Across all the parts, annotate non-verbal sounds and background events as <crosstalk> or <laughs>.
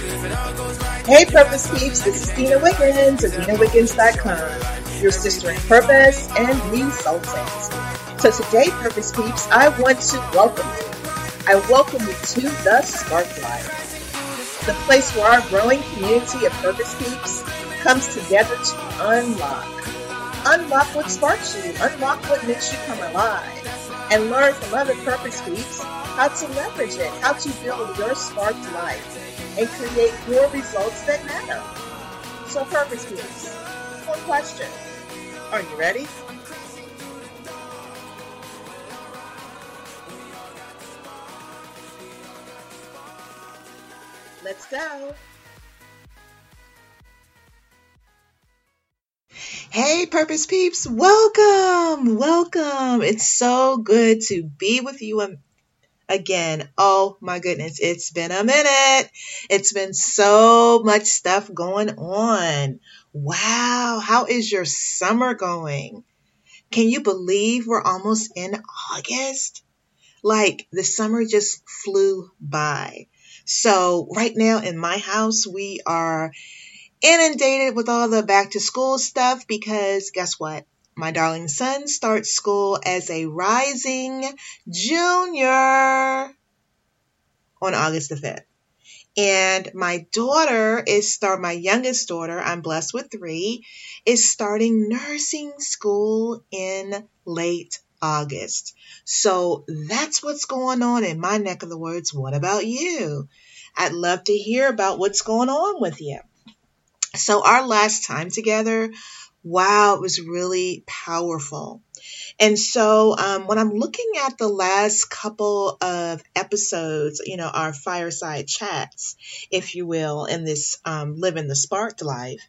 Hey, Purpose Peeps, this is Dena Wiggins of DenaWiggins.com, your sister in purpose and resultant. So today, Purpose Peeps, I want to welcome you. I welcome you to the Spark Life, the place where our growing community of Purpose Peeps comes together to unlock. Unlock what sparks you, unlock what makes you come alive, and learn from other Purpose Peeps how to leverage it, how to build your sparked life and create your results that matter. So, purpose peeps, one question. Are you ready? Let's go. Hey, Purpose Peeps, welcome, welcome. It's so good to be with you again. Oh my goodness, it's been a minute. It's been so much stuff going on. Wow, how is your summer going? Can you believe we're almost in August? Like the summer just flew by. So, right now in my house, we are inundated with all the back to school stuff because guess what? My darling son starts school as a rising junior on August the 5th. And my daughter is start my youngest daughter, I'm blessed with 3, is starting nursing school in late August. So that's what's going on in my neck of the woods. What about you? I'd love to hear about what's going on with you. So our last time together, wow, it was really powerful. And so um, when I'm looking at the last couple of episodes, you know, our fireside chats, if you will, in this um, Living the Sparked life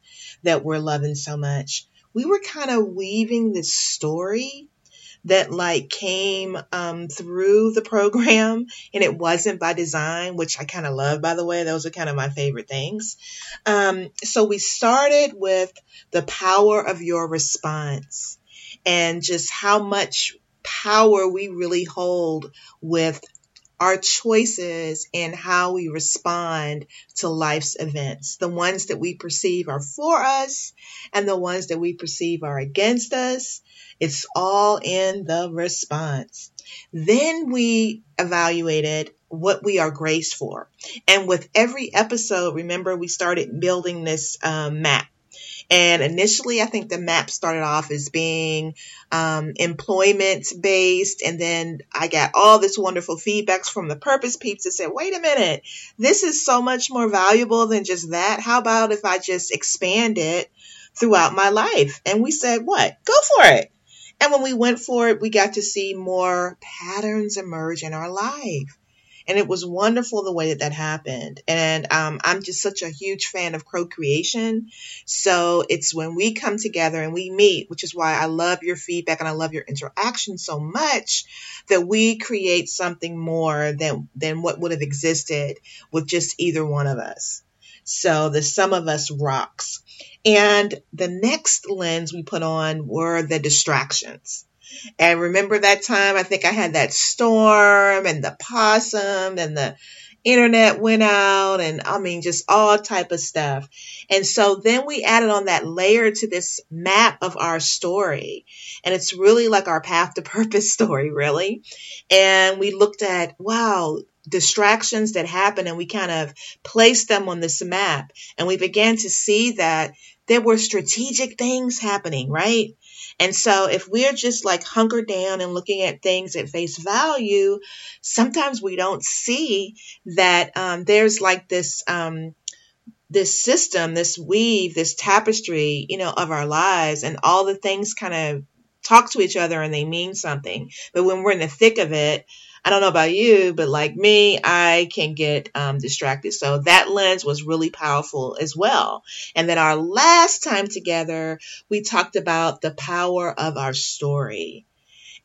that we're loving so much, we were kind of weaving this story that like came um, through the program <laughs> and it wasn't by design, which I kind of love, by the way. Those are kind of my favorite things. Um, so we started with the power of your response and just how much power we really hold with our choices and how we respond to life's events. The ones that we perceive are for us and the ones that we perceive are against us. It's all in the response. Then we evaluated what we are graced for. And with every episode, remember, we started building this um, map and initially, I think the map started off as being um, employment based. And then I got all this wonderful feedbacks from the purpose peeps that said, wait a minute, this is so much more valuable than just that. How about if I just expand it throughout my life? And we said, what? Go for it. And when we went for it, we got to see more patterns emerge in our life. And it was wonderful the way that that happened. And um, I'm just such a huge fan of co creation. So it's when we come together and we meet, which is why I love your feedback and I love your interaction so much, that we create something more than, than what would have existed with just either one of us. So the sum of us rocks. And the next lens we put on were the distractions. And remember that time? I think I had that storm and the possum and the internet went out and I mean just all type of stuff. And so then we added on that layer to this map of our story. And it's really like our path to <laughs> purpose story, really. And we looked at, wow, distractions that happen and we kind of placed them on this map and we began to see that there were strategic things happening, right? And so if we're just like hunkered down and looking at things at face value, sometimes we don't see that um, there's like this um, this system, this weave, this tapestry, you know, of our lives, and all the things kind of talk to each other and they mean something. But when we're in the thick of it, I don't know about you, but like me, I can get um, distracted. So that lens was really powerful as well. And then our last time together, we talked about the power of our story.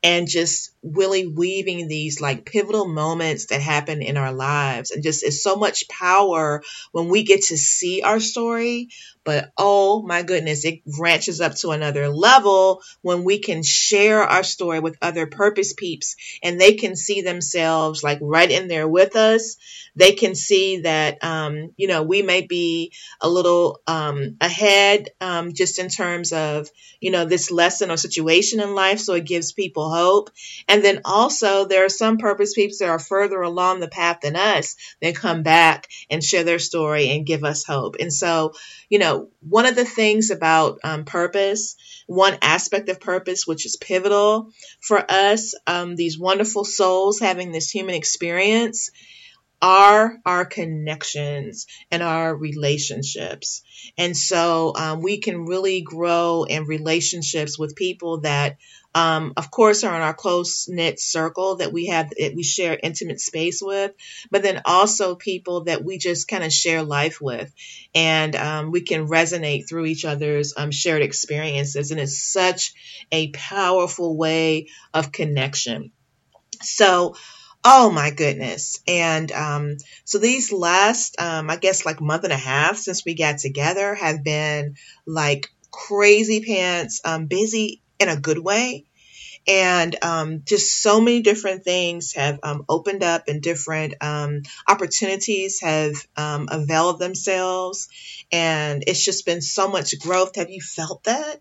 And just really weaving these like pivotal moments that happen in our lives. And just it's so much power when we get to see our story. But oh my goodness, it branches up to another level when we can share our story with other purpose peeps and they can see themselves like right in there with us. They can see that, um, you know, we may be a little um, ahead um, just in terms of, you know, this lesson or situation in life. So it gives people hope. And then also there are some purpose peeps that are further along the path than us that come back and share their story and give us hope. And so, you know, one of the things about um, purpose, one aspect of purpose, which is pivotal for us, um, these wonderful souls having this human experience, are our connections and our relationships. And so um, we can really grow in relationships with people that um, of course, are in our close knit circle that we have, that we share intimate space with, but then also people that we just kind of share life with. And um, we can resonate through each other's um, shared experiences. And it's such a powerful way of connection. So, Oh my goodness. And um, so these last, um, I guess, like month and a half since we got together have been like crazy pants, um, busy in a good way. And um, just so many different things have um, opened up and different um, opportunities have availed themselves. And it's just been so much growth. Have you felt that?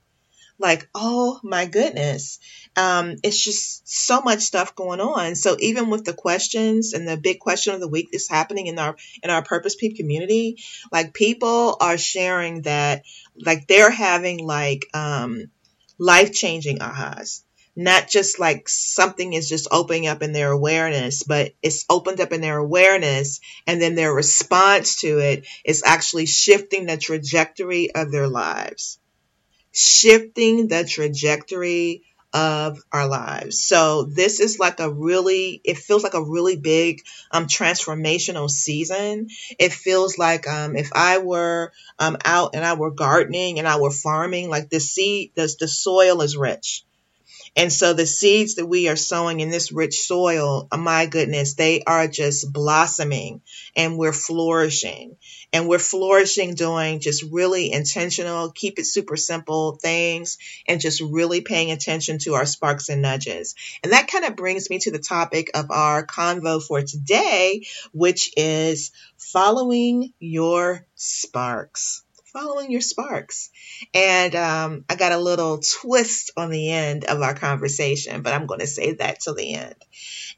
Like, oh my goodness. Um, it's just so much stuff going on. So even with the questions and the big question of the week that's happening in our in our Purpose Peep community, like people are sharing that like they're having like um life changing ahas. Not just like something is just opening up in their awareness, but it's opened up in their awareness and then their response to it is actually shifting the trajectory of their lives. Shifting the trajectory of our lives. So this is like a really, it feels like a really big um, transformational season. It feels like um, if I were um, out and I were gardening and I were farming, like the seed, the, the soil is rich. And so the seeds that we are sowing in this rich soil, oh my goodness, they are just blossoming and we're flourishing. And we're flourishing doing just really intentional, keep it super simple things and just really paying attention to our sparks and nudges. And that kind of brings me to the topic of our convo for today, which is following your sparks following your sparks. And um, I got a little twist on the end of our conversation, but I'm going to say that till the end.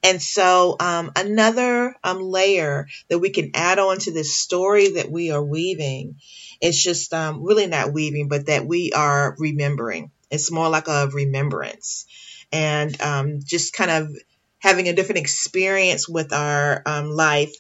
And so, um, another um, layer that we can add on to this story that we are weaving is just um, really not weaving, but that we are remembering. It's more like a remembrance and um, just kind of having a different experience with our um, life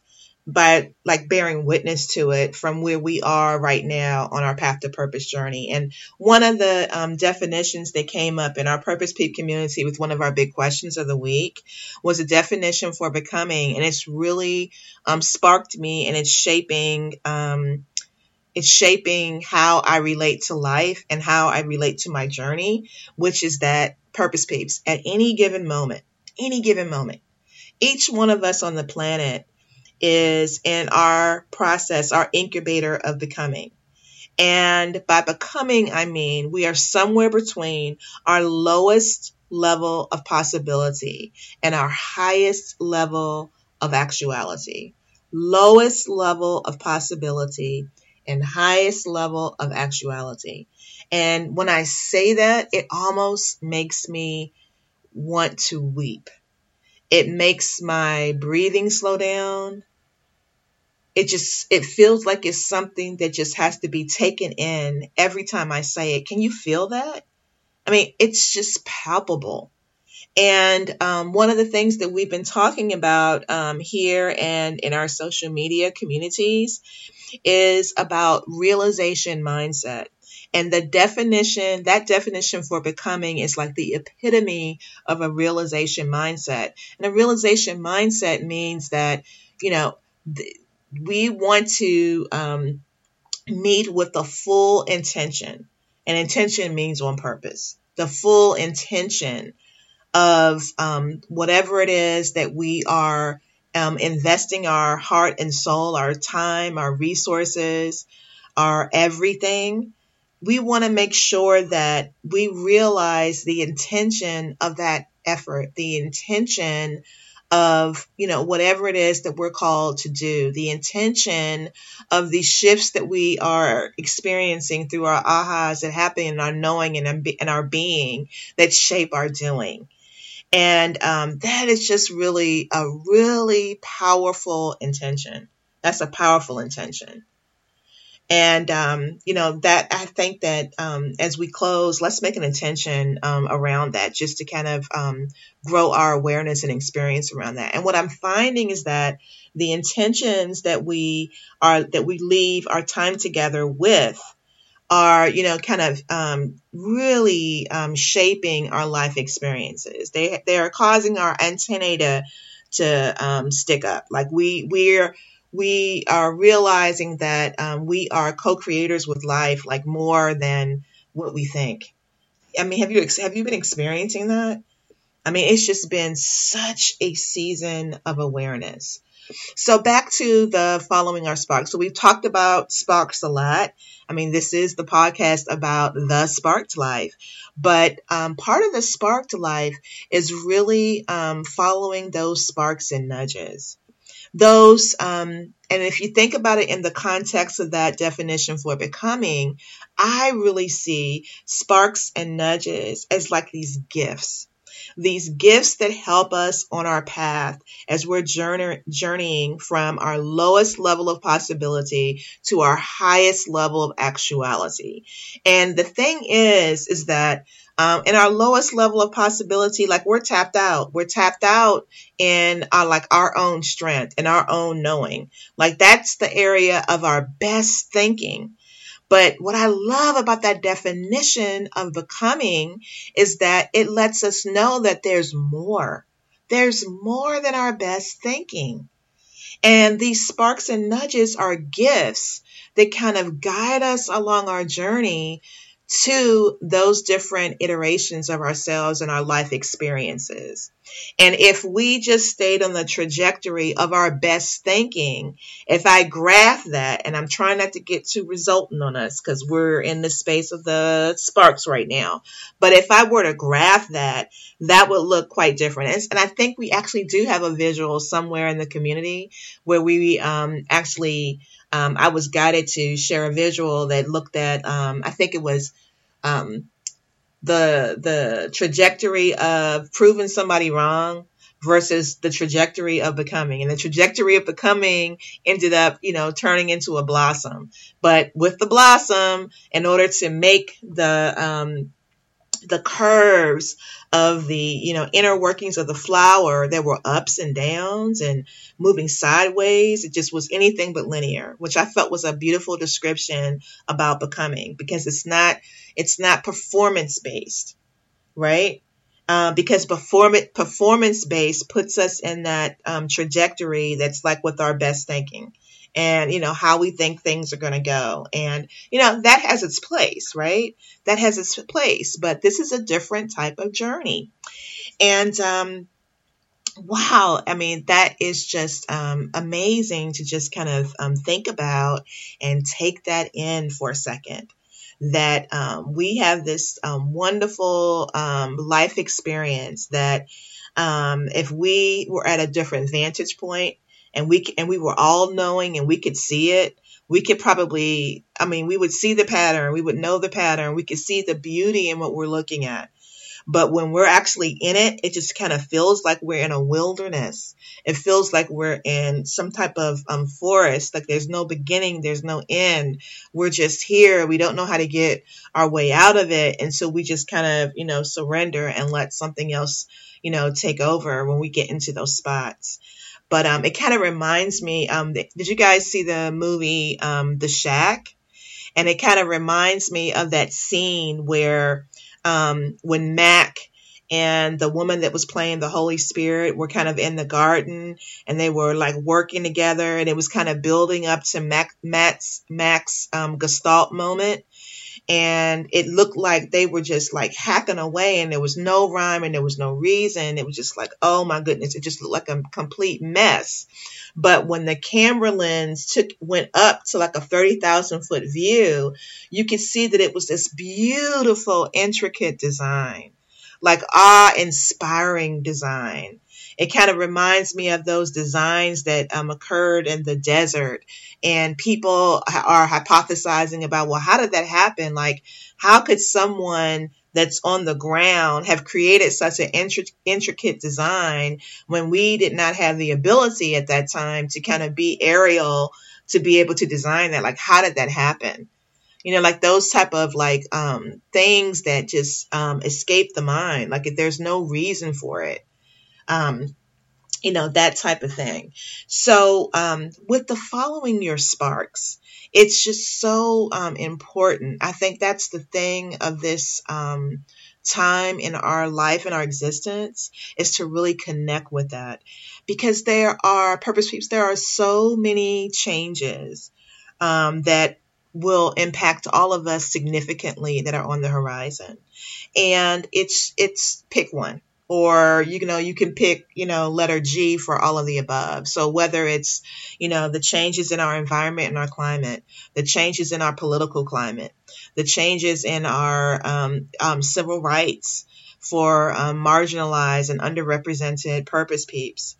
by like bearing witness to it from where we are right now on our path to purpose journey. And one of the um, definitions that came up in our purpose peep community with one of our big questions of the week was a definition for becoming, and it's really um, sparked me and it's shaping. Um, it's shaping how I relate to life and how I relate to my journey, which is that purpose peeps at any given moment, any given moment, each one of us on the planet is in our process, our incubator of becoming. And by becoming, I mean we are somewhere between our lowest level of possibility and our highest level of actuality. Lowest level of possibility and highest level of actuality. And when I say that, it almost makes me want to weep. It makes my breathing slow down it just it feels like it's something that just has to be taken in every time I say it. Can you feel that? I mean, it's just palpable. And um, one of the things that we've been talking about um, here and in our social media communities is about realization mindset. And the definition, that definition for becoming is like the epitome of a realization mindset. And a realization mindset means that, you know, we want to um, meet with the full intention. And intention means on purpose. The full intention of um, whatever it is that we are um, investing our heart and soul, our time, our resources, our everything, we want to make sure that we realize the intention of that effort, the intention of, you know, whatever it is that we're called to do, the intention of the shifts that we are experiencing through our ahas that happen in our knowing and, and our being that shape our doing. And um, that is just really a really powerful intention. That's a powerful intention. And, um, you know, that I think that um, as we close, let's make an intention um, around that just to kind of um, grow our awareness and experience around that. And what I'm finding is that the intentions that we are, that we leave our time together with are, you know, kind of um, really um, shaping our life experiences. They, they are causing our antennae to, to stick up. Like we, we're, we are realizing that um, we are co-creators with life, like more than what we think. I mean, have you have you been experiencing that? I mean, it's just been such a season of awareness. So back to the following our sparks. So we've talked about sparks a lot. I mean, this is the podcast about the sparked life, but um, part of the sparked life is really um, following those sparks and nudges those um, and if you think about it in the context of that definition for becoming i really see sparks and nudges as like these gifts these gifts that help us on our path as we're journey, journeying from our lowest level of possibility to our highest level of actuality. And the thing is, is that um, in our lowest level of possibility, like we're tapped out. We're tapped out in our like our own strength and our own knowing. Like that's the area of our best thinking. But what I love about that definition of becoming is that it lets us know that there's more. There's more than our best thinking. And these sparks and nudges are gifts that kind of guide us along our journey to those different iterations of ourselves and our life experiences. And if we just stayed on the trajectory of our best thinking, if I graph that, and I'm trying not to get too resultant on us because we're in the space of the sparks right now, but if I were to graph that, that would look quite different. And I think we actually do have a visual somewhere in the community where we um, actually um, I was guided to share a visual that looked at, um, I think it was um, the the trajectory of proving somebody wrong versus the trajectory of becoming. And the trajectory of becoming ended up, you know, turning into a blossom. But with the blossom, in order to make the um, the curves of the you know inner workings of the flower. There were ups and downs and moving sideways. It just was anything but linear which i felt was a beautiful description about becoming because it's not it's not performance based right? Uh, because performance performance based puts us in that um, trajectory that's like with our best thinking and you know how we think things are going to go. And you know that has its place right? That has its place but this is a different type of journey. And um wow i mean that is just um, amazing to just kind of um, think about and take that in for a second. That um, we have this um, wonderful um, life experience that um, if we were at a different vantage point and we and we were all knowing and we could see it. We could probably i mean we would see the pattern we would know the pattern we could see the beauty in what we're looking at. But when we're actually in it it just kind of feels like we're in a wilderness. It feels like we're in some type of um, forest like there's no beginning there's no end. We're just here we don't know how to get our way out of it and so we just kind of you know surrender and let something else you know take over when we get into those spots but um, it kind of reminds me. Um, did you guys see the movie um, The Shack? And it kind of reminds me of that scene where um, when Mac and the woman that was playing the Holy Spirit were kind of in the garden and they were like working together and it was kind of building up to Max, Max, Max um, Gestalt moment. And it looked like they were just like hacking away and there was no rhyme and there was no reason. It was just like, oh my goodness, it just looked like a complete mess. But when the camera lens took went up to like a 30,000 foot view, you could see that it was this beautiful, intricate design like awe inspiring design. It kind of reminds me of those designs that um, occurred in the desert, and people are hypothesizing about, well, how did that happen? Like, how could someone that's on the ground have created such an intricate design when we did not have the ability at that time to kind of be aerial to be able to design that? Like, how did that happen? you know like those type of like um things that just um escape the mind like if there's no reason for it um you know that type of thing. So um with the following your sparks it's just so um important. I think that's the thing of this um time in our life and our existence is to really connect with that. Because there are purpose peeps there are so many changes um, that will impact all of us significantly that are on the horizon. And it's it's pick one or you know you can pick you know letter G for all of the above. So whether it's you know the changes in our environment and our climate, the changes in our political climate, the changes in our um, um, civil rights for um, marginalized and underrepresented purpose peeps,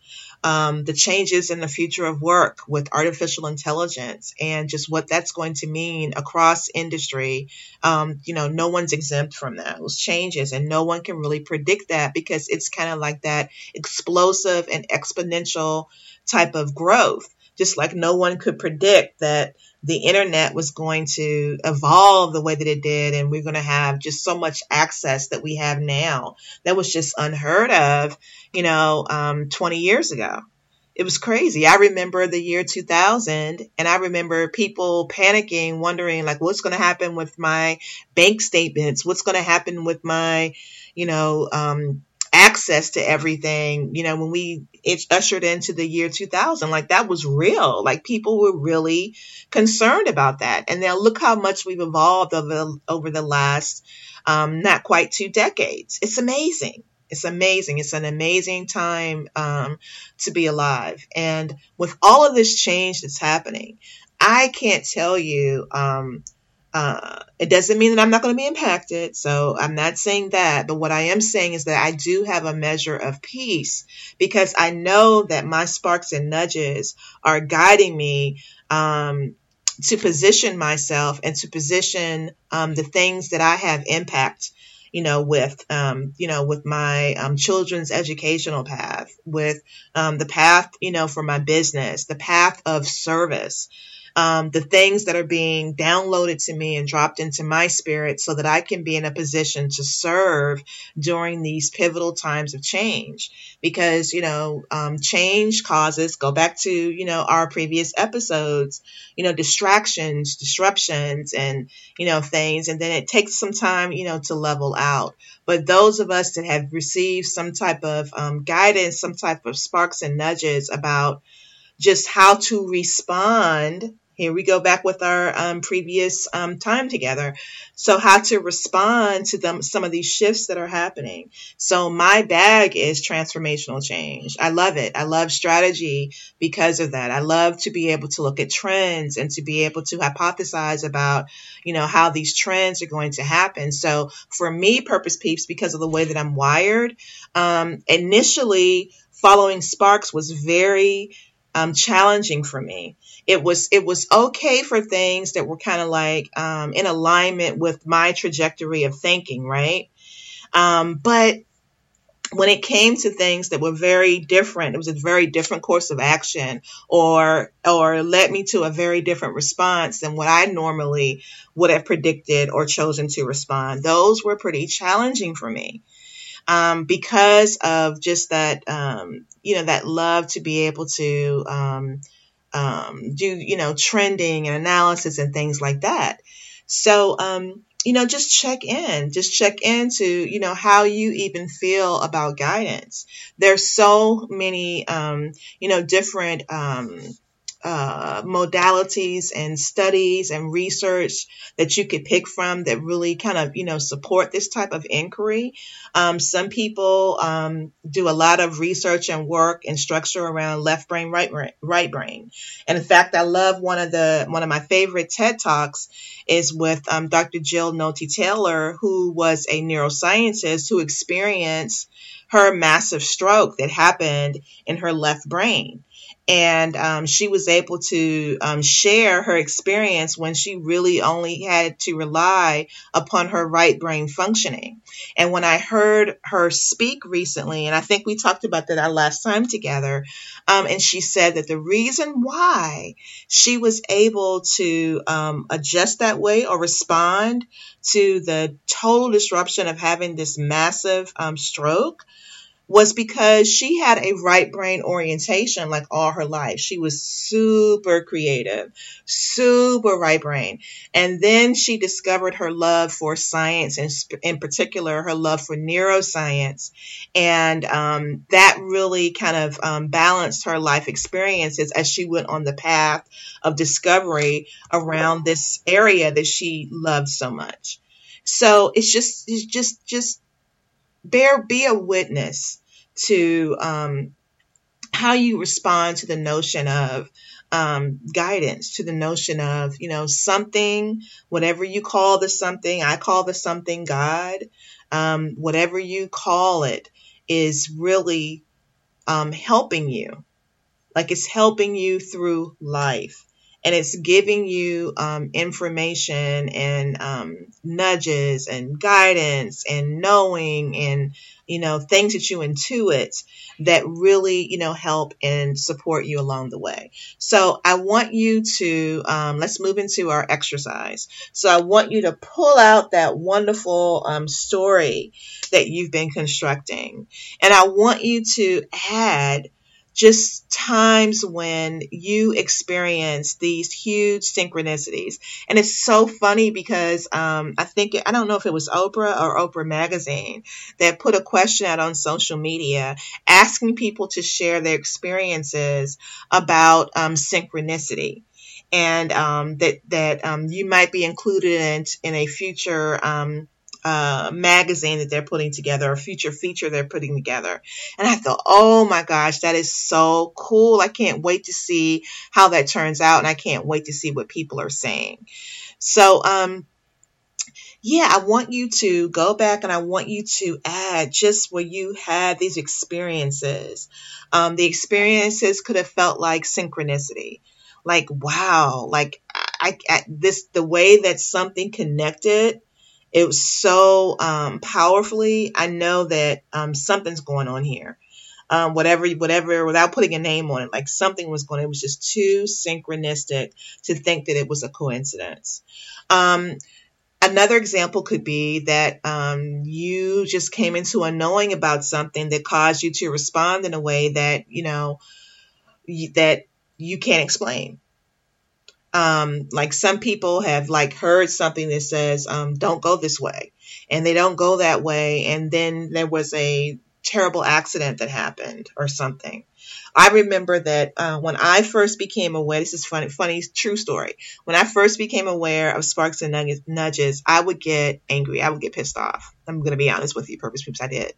um, the changes in the future of work with artificial intelligence and just what that's going to mean across industry. Um, you know, no one's exempt from those changes, and no one can really predict that because it's kind of like that explosive and exponential type of growth. Just like no one could predict that the internet was going to evolve the way that it did and we're going to have just so much access that we have now that was just unheard of you know um, 20 years ago. It was crazy. I remember the year 2000 and i remember people panicking wondering like what's going to happen with my bank statements? What's going to happen with my you know um, access to everything, you know, when we it ushered into the year 2000, like that was real. Like people were really concerned about that. And now look how much we've evolved over, over the last, um, not quite two decades. It's amazing. It's amazing. It's an amazing time um, to be alive. And with all of this change that's happening, I can't tell you um, uh, it doesn't mean that I'm not going to be impacted. So I'm not saying that. But what I am saying is that I do have a measure of peace because I know that my sparks and nudges are guiding me um, to position myself and to position um, the things that I have impact you know, with, um, you know, with my um, children's educational path, with um, the path, you know, for my business, the path of service, um, the things that are being downloaded to me and dropped into my spirit so that I can be in a position to serve during these pivotal times of change. Because, you know, um, change causes, go back to, you know, our previous episodes, you know, distractions, disruptions, and, you know, things. And then it takes some time, you know, to level out. But those of us that have received some type of um, guidance, some type of sparks and nudges about just how to respond here we go back with our um, previous um, time together. So, how to respond to them, some of these shifts that are happening. So, my bag is transformational change. I love it. I love strategy because of that. I love to be able to look at trends and to be able to hypothesize about, you know, how these trends are going to happen. So, for me, Purpose Peeps, because of the way that I'm wired, um, initially following Sparks was very um, challenging for me it was it was okay for things that were kind of like um, in alignment with my trajectory of thinking, right? Um, but when it came to things that were very different, it was a very different course of action, or or led me to a very different response than what I normally would have predicted or chosen to respond. Those were pretty challenging for me. Um, because of just that, um, you know, that love to be able to um, um, do, you know, trending and analysis and things like that. So, um, you know, just check in, just check into, you know, how you even feel about guidance. There's so many, um, you know, different, um, uh, modalities and studies and research that you could pick from that really kind of you know support this type of inquiry. Um, some people um, do a lot of research and work and structure around left brain, right brain, right brain. And in fact, I love one of the one of my favorite TED talks is with um, Dr. Jill Bolte Taylor, who was a neuroscientist who experienced her massive stroke that happened in her left brain and um, she was able to um, share her experience when she really only had to rely upon her right brain functioning. And when I heard her speak recently, and I think we talked about that our last time together, um, and she said that the reason why she was able to um, adjust that way or respond to the total disruption of having this massive um, stroke was because she had a right brain orientation like all her life. She was super creative, super right brain. And then she discovered her love for science and in particular her love for neuroscience. And um, that really kind of um, balanced her life experiences as she went on the path of discovery around this area that she loved so much. So it's just, it's just, just bear be a witness to um, how you respond to the notion of um, guidance, to the notion of you know something, whatever you call the something. I call the something God. Um, whatever you call it is really um, helping you, like it's helping you through life and it's giving you um, information and um, nudges and guidance and knowing and you know things that you intuit that really you know help and support you along the way. So i want you to um, let's move into our exercise. So i want you to pull out that wonderful um, story that you've been constructing. And i want you to add just times when you experience these huge synchronicities. And it's so funny because um, I think, I don't know if it was Oprah or Oprah Magazine that put a question out on social media asking people to share their experiences about um, synchronicity and um, that that um, you might be included in in a future um, uh, magazine that they're putting together, a future feature they're putting together. And I thought, oh my gosh, that is so cool. I can't wait to see how that turns out. And I can't wait to see what people are saying. So, um, yeah, I want you to go back and I want you to add just where you had these experiences. Um, the experiences could have felt like synchronicity. Like, wow, like I, I, this, the way that something connected it was so um, powerfully. I know that um, something's going on here. Um, whatever, whatever, without putting a name on it, like something was going. It was just too synchronistic to think that it was a coincidence. Um, another example could be that um, you just came into a knowing about something that caused you to respond in a way that you know that you can't explain um, like some people have like heard something that says um, don't go this way and they don't go that way and then there was a terrible accident that happened or something I remember that uh, when I first became aware, this is funny, funny, true story. When I first became aware of sparks and nudges, I would get angry. I would get pissed off. I'm going to be honest with you, purpose groups. I did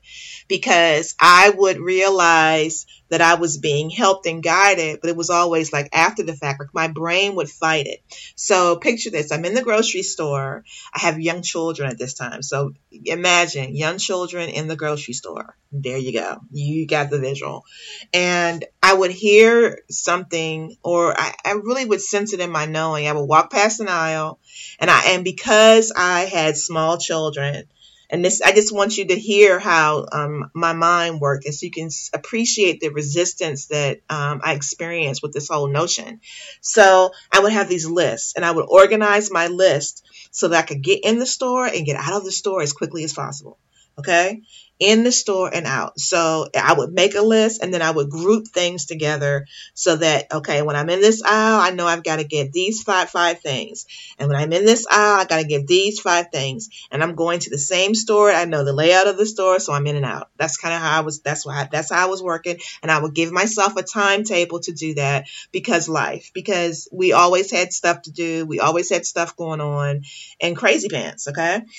because I would realize that I was being helped and guided, but it was always like after the fact, like my brain would fight it. So picture this. I'm in the grocery store. I have young children at this time. So imagine young children in the grocery store. There you go. You got the visual. And I would hear something or I, I really would sense it in my knowing. I would walk past an aisle and I, and because I had small children, and this, I just want you to hear how um, my mind worked, and so you can appreciate the resistance that um, I experienced with this whole notion. So I would have these lists, and I would organize my list so that I could get in the store and get out of the store as quickly as possible. Okay in the store and out. So I would make a list and then I would group things together so that, okay, when I'm in this aisle, I know I've got to get these five, five things. And when I'm in this aisle, I got to get these five things. And I'm going to the same store. I know the layout of the store. So I'm in and out. That's kind of how I was, that's why, that's how I was working. And I would give myself a timetable to do that because life, because we always had stuff to do. We always had stuff going on and crazy pants. Okay. <laughs>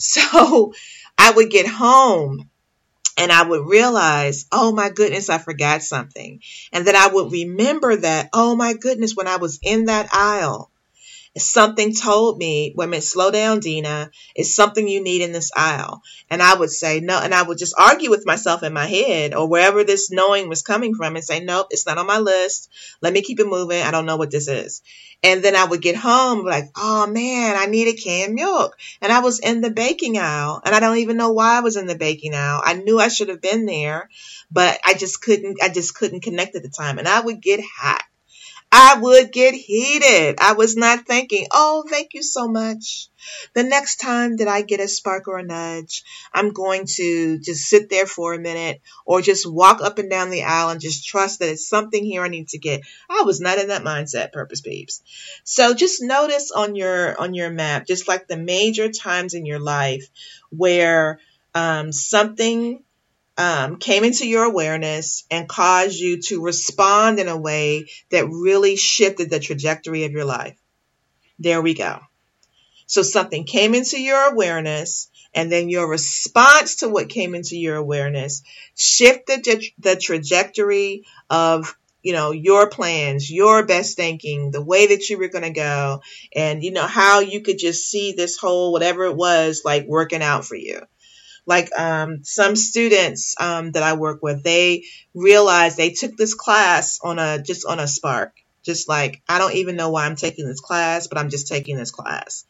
So I would get home and I would realize, oh my goodness, I forgot something. And then I would remember that, oh my goodness, when I was in that aisle, something told me, minute, slow down, Dena. It's something you need in this aisle. And I would say no, and I would just argue with myself in my head or wherever this knowing was coming from and say, nope, it's not on my list. Let me keep it moving. I don't know what this is. And then I would get home like, oh man, I need a canned milk. And I was in the baking aisle and I don't even know why I was in the baking aisle. I knew I should have been there, but I just couldn't, I just couldn't connect at the time. And I would get hot I would get heated. I was not thinking, oh, thank you so much. The next time that I get a spark or a nudge, I'm going to just sit there for a minute or just walk up and down the aisle and just trust that it's something here I need to get. I was not in that mindset, purpose peeps. So just notice on your on your map, just like the major times in your life where um, something um, came into your awareness and caused you to respond in a way that really shifted the trajectory of your life. There we go. So something came into your awareness and then your response to what came into your awareness shifted the trajectory of you know your plans your best thinking the way that you were going to go and you know how you could just see this whole whatever it was like working out for you like um, some students um, that I work with, they realized they took this class on a just on a spark, just like I don't even know why I'm taking this class, but I'm just taking this class.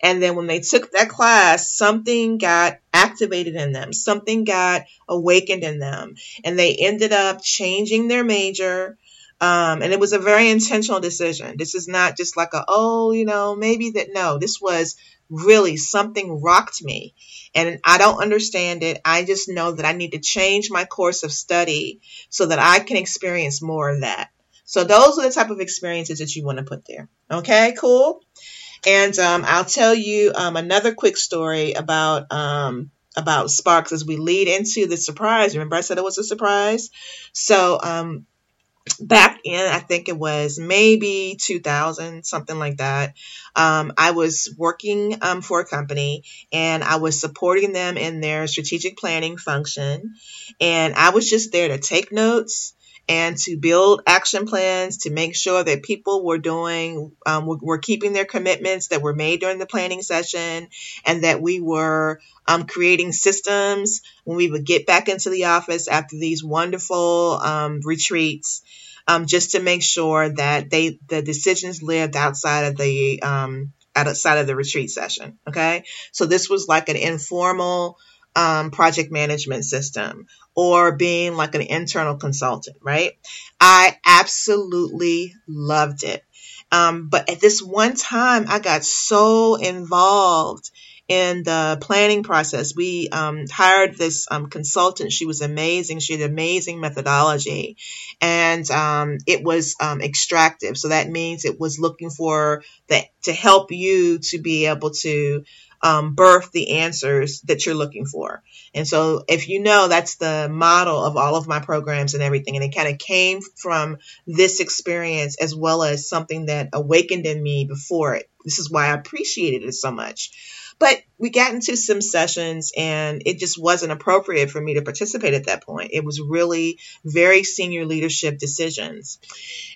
And then when they took that class, something got activated in them, something got awakened in them, and they ended up changing their major. Um, and it was a very intentional decision. This is not just like a, oh, you know, maybe that. No, this was really something rocked me and I don't understand it. I just know that I need to change my course of study so that I can experience more of that. So those are the type of experiences that you want to put there. Okay, cool. And um, I'll tell you um, another quick story about um, about Sparks as we lead into the surprise. Remember, I said it was a surprise. So um, back in i think it was maybe 2000 something like that um, i was working um, for a company and i was supporting them in their strategic planning function. And i was just there to take notes and to build action plans to make sure that people were doing um, were, were, keeping their commitments that were made during the planning session and that we were um, creating systems when we would get back into the office after these wonderful um, retreats um, just to make sure that they the decisions lived outside of the um, outside of the retreat session okay? So this was like an informal um, project management system or being like an internal consultant, right? I absolutely loved it. Um, but at this one time, I got so involved in the planning process. We um, hired this um, consultant. She was amazing. She had amazing methodology, and um, it was um, extractive. So that means it was looking for that to help you to be able to um, birth the answers that you're looking for. And so, if you know, that's the model of all of my programs and everything. And it kind of came from this experience as well as something that awakened in me before it. This is why I appreciated it so much. But we got into some sessions and it just wasn't appropriate for me to participate at that point. It was really very senior leadership decisions.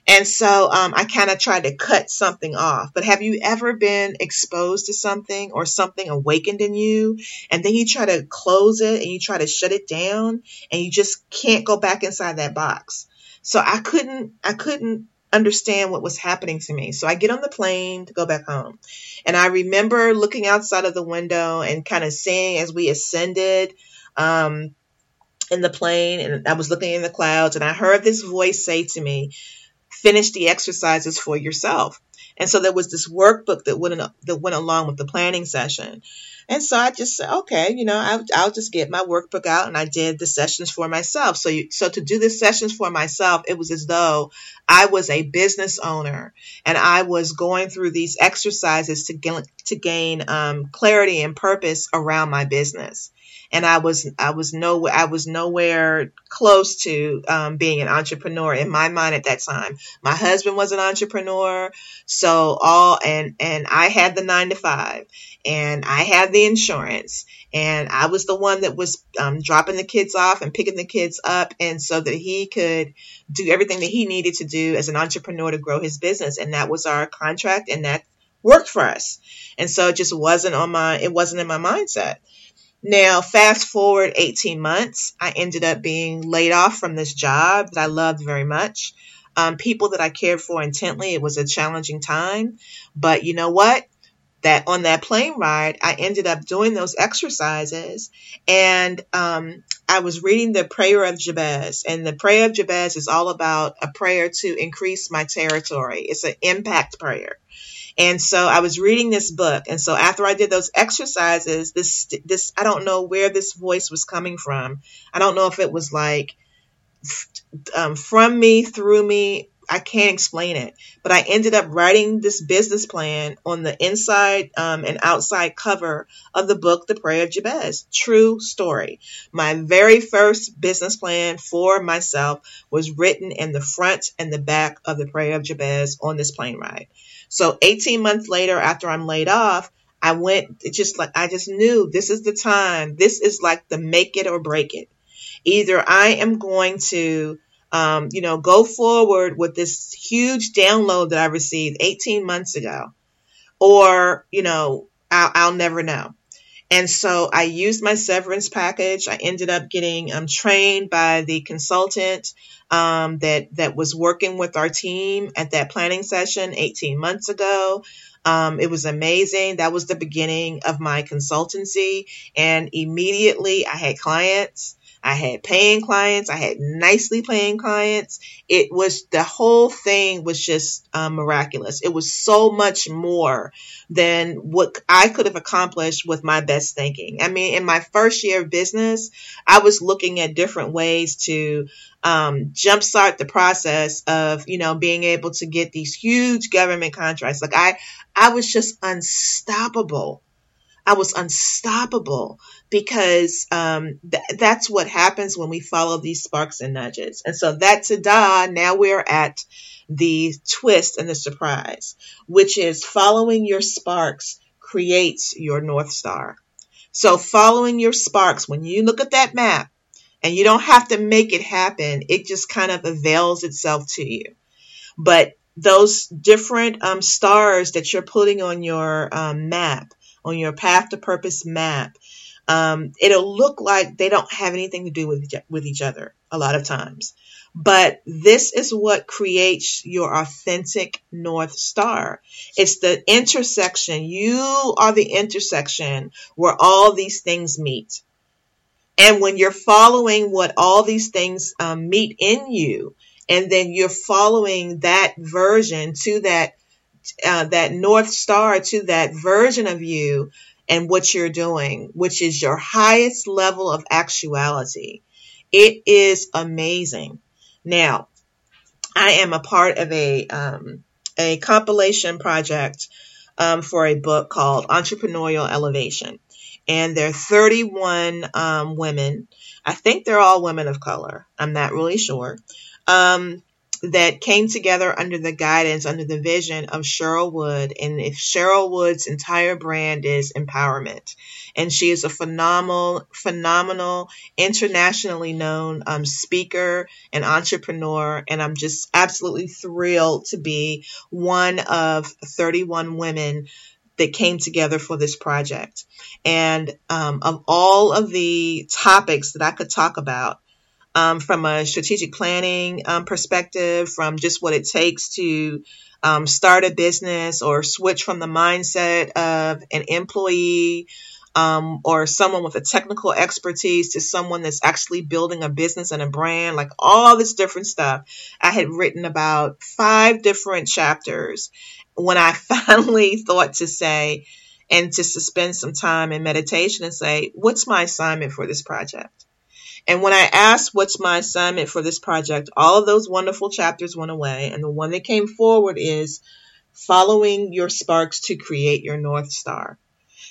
And so um, I kind of tried to cut something off. But have you ever been exposed to something or something awakened in you and then you try to close it and you try to shut it down and you just can't go back inside that box? So I couldn't, I couldn't understand what was happening to me. So I get on the plane to go back home. And I remember looking outside of the window and kind of seeing as we ascended um, in the plane, and I was looking in the clouds, and I heard this voice say to me, Finish the exercises for yourself. And so there was this workbook that went that went along with the planning session. And so I just said, okay, you know, I'll, I'll just get my workbook out and I did the sessions for myself. So, you, so to do the sessions for myself, it was as though I was a business owner and I was going through these exercises to gain, to gain um, clarity and purpose around my business and I was I was nowhere I was nowhere close to um, being an entrepreneur in my mind at that time. My husband was an entrepreneur, so all and and I had the nine to five, and I had the insurance, and I was the one that was um, dropping the kids off and picking the kids up, and so that he could do everything that he needed to do as an entrepreneur to grow his business, and that was our contract, and that worked for us. And so it just wasn't on my it wasn't in my mindset. Now, fast forward 18 months, I ended up being laid off from this job that I loved very much. Um, people that I cared for intently. It was a challenging time, but you know what? That on that plane ride, I ended up doing those exercises, and um, I was reading the prayer of Jabez, and the prayer of Jabez is all about a prayer to increase my territory. It's an impact prayer. And so I was reading this book. And so after I did those exercises, this, this, I don't know where this voice was coming from. I don't know if it was like um, from me, through me. I can't explain it, but I ended up writing this business plan on the inside um, and outside cover of the book, The Prayer of Jabez. True story. My very first business plan for myself was written in the front and the back of The Prayer of Jabez on this plane ride. So 18 months later, after I'm laid off, I went just like I just knew this is the time. This is like the make it or break it. Either I am going to, um, you know, go forward with this huge download that I received 18 months ago, or you know, I'll, I'll never know. And so I used my severance package. I ended up getting um, trained by the consultant um, that that was working with our team at that planning session 18 months ago. Um, it was amazing. That was the beginning of my consultancy, and immediately I had clients. I had paying clients. I had nicely paying clients. It was the whole thing was just um, miraculous. It was so much more than what I could have accomplished with my best thinking. I mean, in my first year of business, I was looking at different ways to um, jumpstart the process of you know being able to get these huge government contracts. Like I, I was just unstoppable I was unstoppable because um, th- that's what happens when we follow these sparks and nudges. And so that's a da. Now we're at the twist and the surprise, which is following your sparks creates your North Star. So following your sparks, when you look at that map and you don't have to make it happen, it just kind of avails itself to you. But those different um, stars that you're putting on your um, map, on your path to purpose map, um, it'll look like they don't have anything to do with with each other a lot of times. But this is what creates your authentic North Star. It's the intersection. You are the intersection where all these things meet. And when you're following what all these things um, meet in you, and then you're following that version to that uh, that north star to that version of you and what you're doing, which is your highest level of actuality. It is amazing. Now, I am a part of a um, a compilation project um, for a book called Entrepreneurial Elevation, and there are 31 um, women. I think they're all women of color. I'm not really sure. Um, that came together under the guidance, under the vision of Cheryl Wood. And if Cheryl Wood's entire brand is empowerment, and she is a phenomenal, phenomenal, internationally known um, speaker and entrepreneur. And I'm just absolutely thrilled to be one of 31 women that came together for this project. And um, of all of the topics that I could talk about, um, from a strategic planning um, perspective, from just what it takes to um, start a business or switch from the mindset of an employee um, or someone with a technical expertise to someone that's actually building a business and a brand, like all this different stuff. I had written about five different chapters when I <laughs> finally thought to say, and to suspend some time in meditation and say, what's my assignment for this project? And when I asked what's my assignment for this project, all of those wonderful chapters went away. And the one that came forward is following your sparks to create your North Star.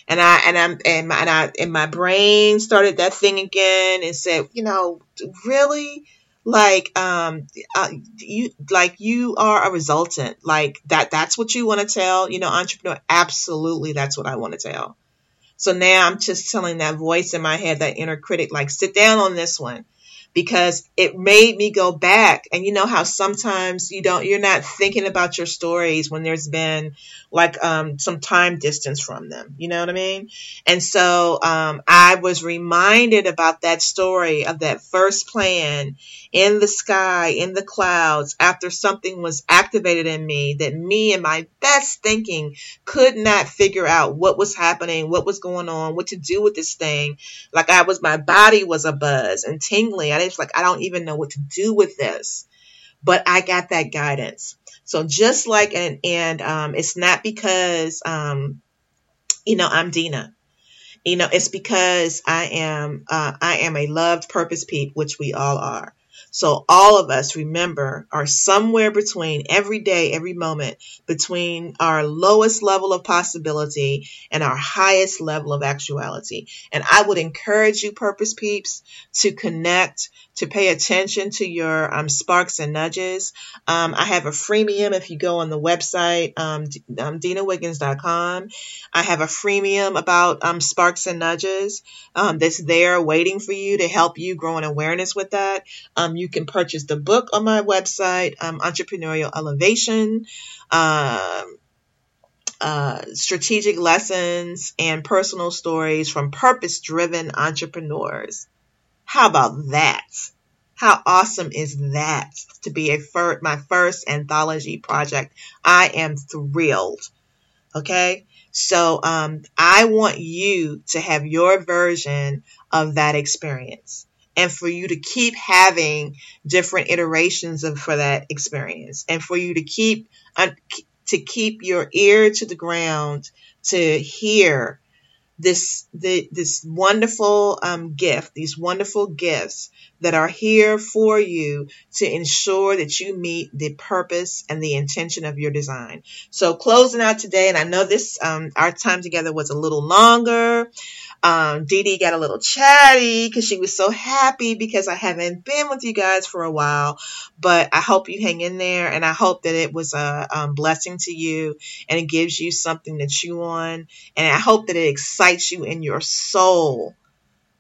And I and I'm and my and I and my brain started that thing again and said, you know, really, like um uh, you like you are a resultant like that that's what you want to tell you know entrepreneur absolutely that's what i want to tell so now i'm just telling that voice in my head that inner critic like sit down on this one because it made me go back. And you know how sometimes you don't, you're not thinking about your stories when there's been like um, some time distance from them. You know what I mean? And so um, I was reminded about that story of that first plan in the sky, in the clouds, after something was activated in me that me and my best thinking could not figure out what was happening, what was going on, what to do with this thing. Like I was, my body was a buzz and tingling. I was like, I don't even know what to do with this. But I got that guidance. So just like, and, and um, it's not because, um, you know, I'm Dena. You know, it's because I am, uh, I am a loved purpose peep, which we all are. So all of us, remember, are somewhere between every day, every moment, between our lowest level of possibility and our highest level of actuality. And I would encourage you, Purpose Peeps, to connect, to pay attention to your um, sparks and nudges. Um, I have a freemium if you go on the website, um, um, DenaWiggins.com. I have a freemium about um, sparks and nudges um, that's there waiting for you to help you grow an awareness with that. Um, you can purchase the book on my website, um, Entrepreneurial Elevation. Um, uh, strategic lessons and personal stories from purpose driven entrepreneurs. How about that? How awesome is that to be a fir- my first anthology project? I am thrilled. Okay. So, um, I want you to have your version of that experience and for you to keep having different iterations of for that experience. And for you to keep to keep your ear to the ground to hear this the, this wonderful um, gift these wonderful gifts that are here for you to ensure that you meet the purpose and the intention of your design so closing out today and i know this um, our time together was a little longer um, Dee Dee got a little chatty because she was so happy because I haven't been with you guys for a while. But I hope you hang in there and I hope that it was a um, blessing to you and it gives you something to chew on. And I hope that it excites you in your soul,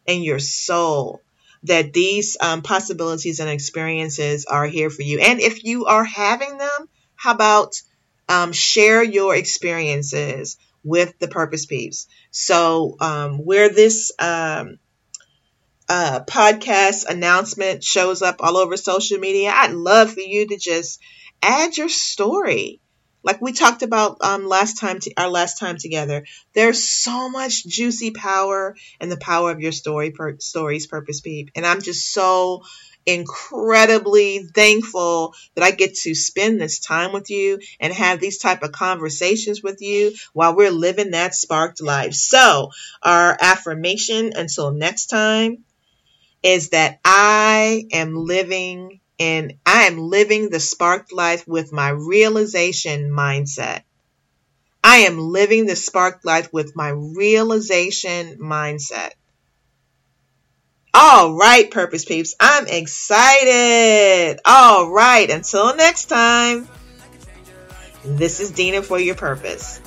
in your soul that these um, possibilities and experiences are here for you. And if you are having them, how about um, share your experiences with the Purpose Peeps. So, um, where this um, uh, podcast announcement shows up all over social media, I'd love for you to just add your story. Like we talked about um, last time, to, our last time together, there's so much juicy power and the power of your story, per, stories, purpose, peep, and I'm just so incredibly thankful that I get to spend this time with you and have these type of conversations with you while we're living that sparked life. So, our affirmation until next time is that I am living and I am living the sparked life with my realization mindset. I am living the sparked life with my realization mindset. All right, Purpose Peeps, I'm excited. All right, until next time, this is Dena for your purpose.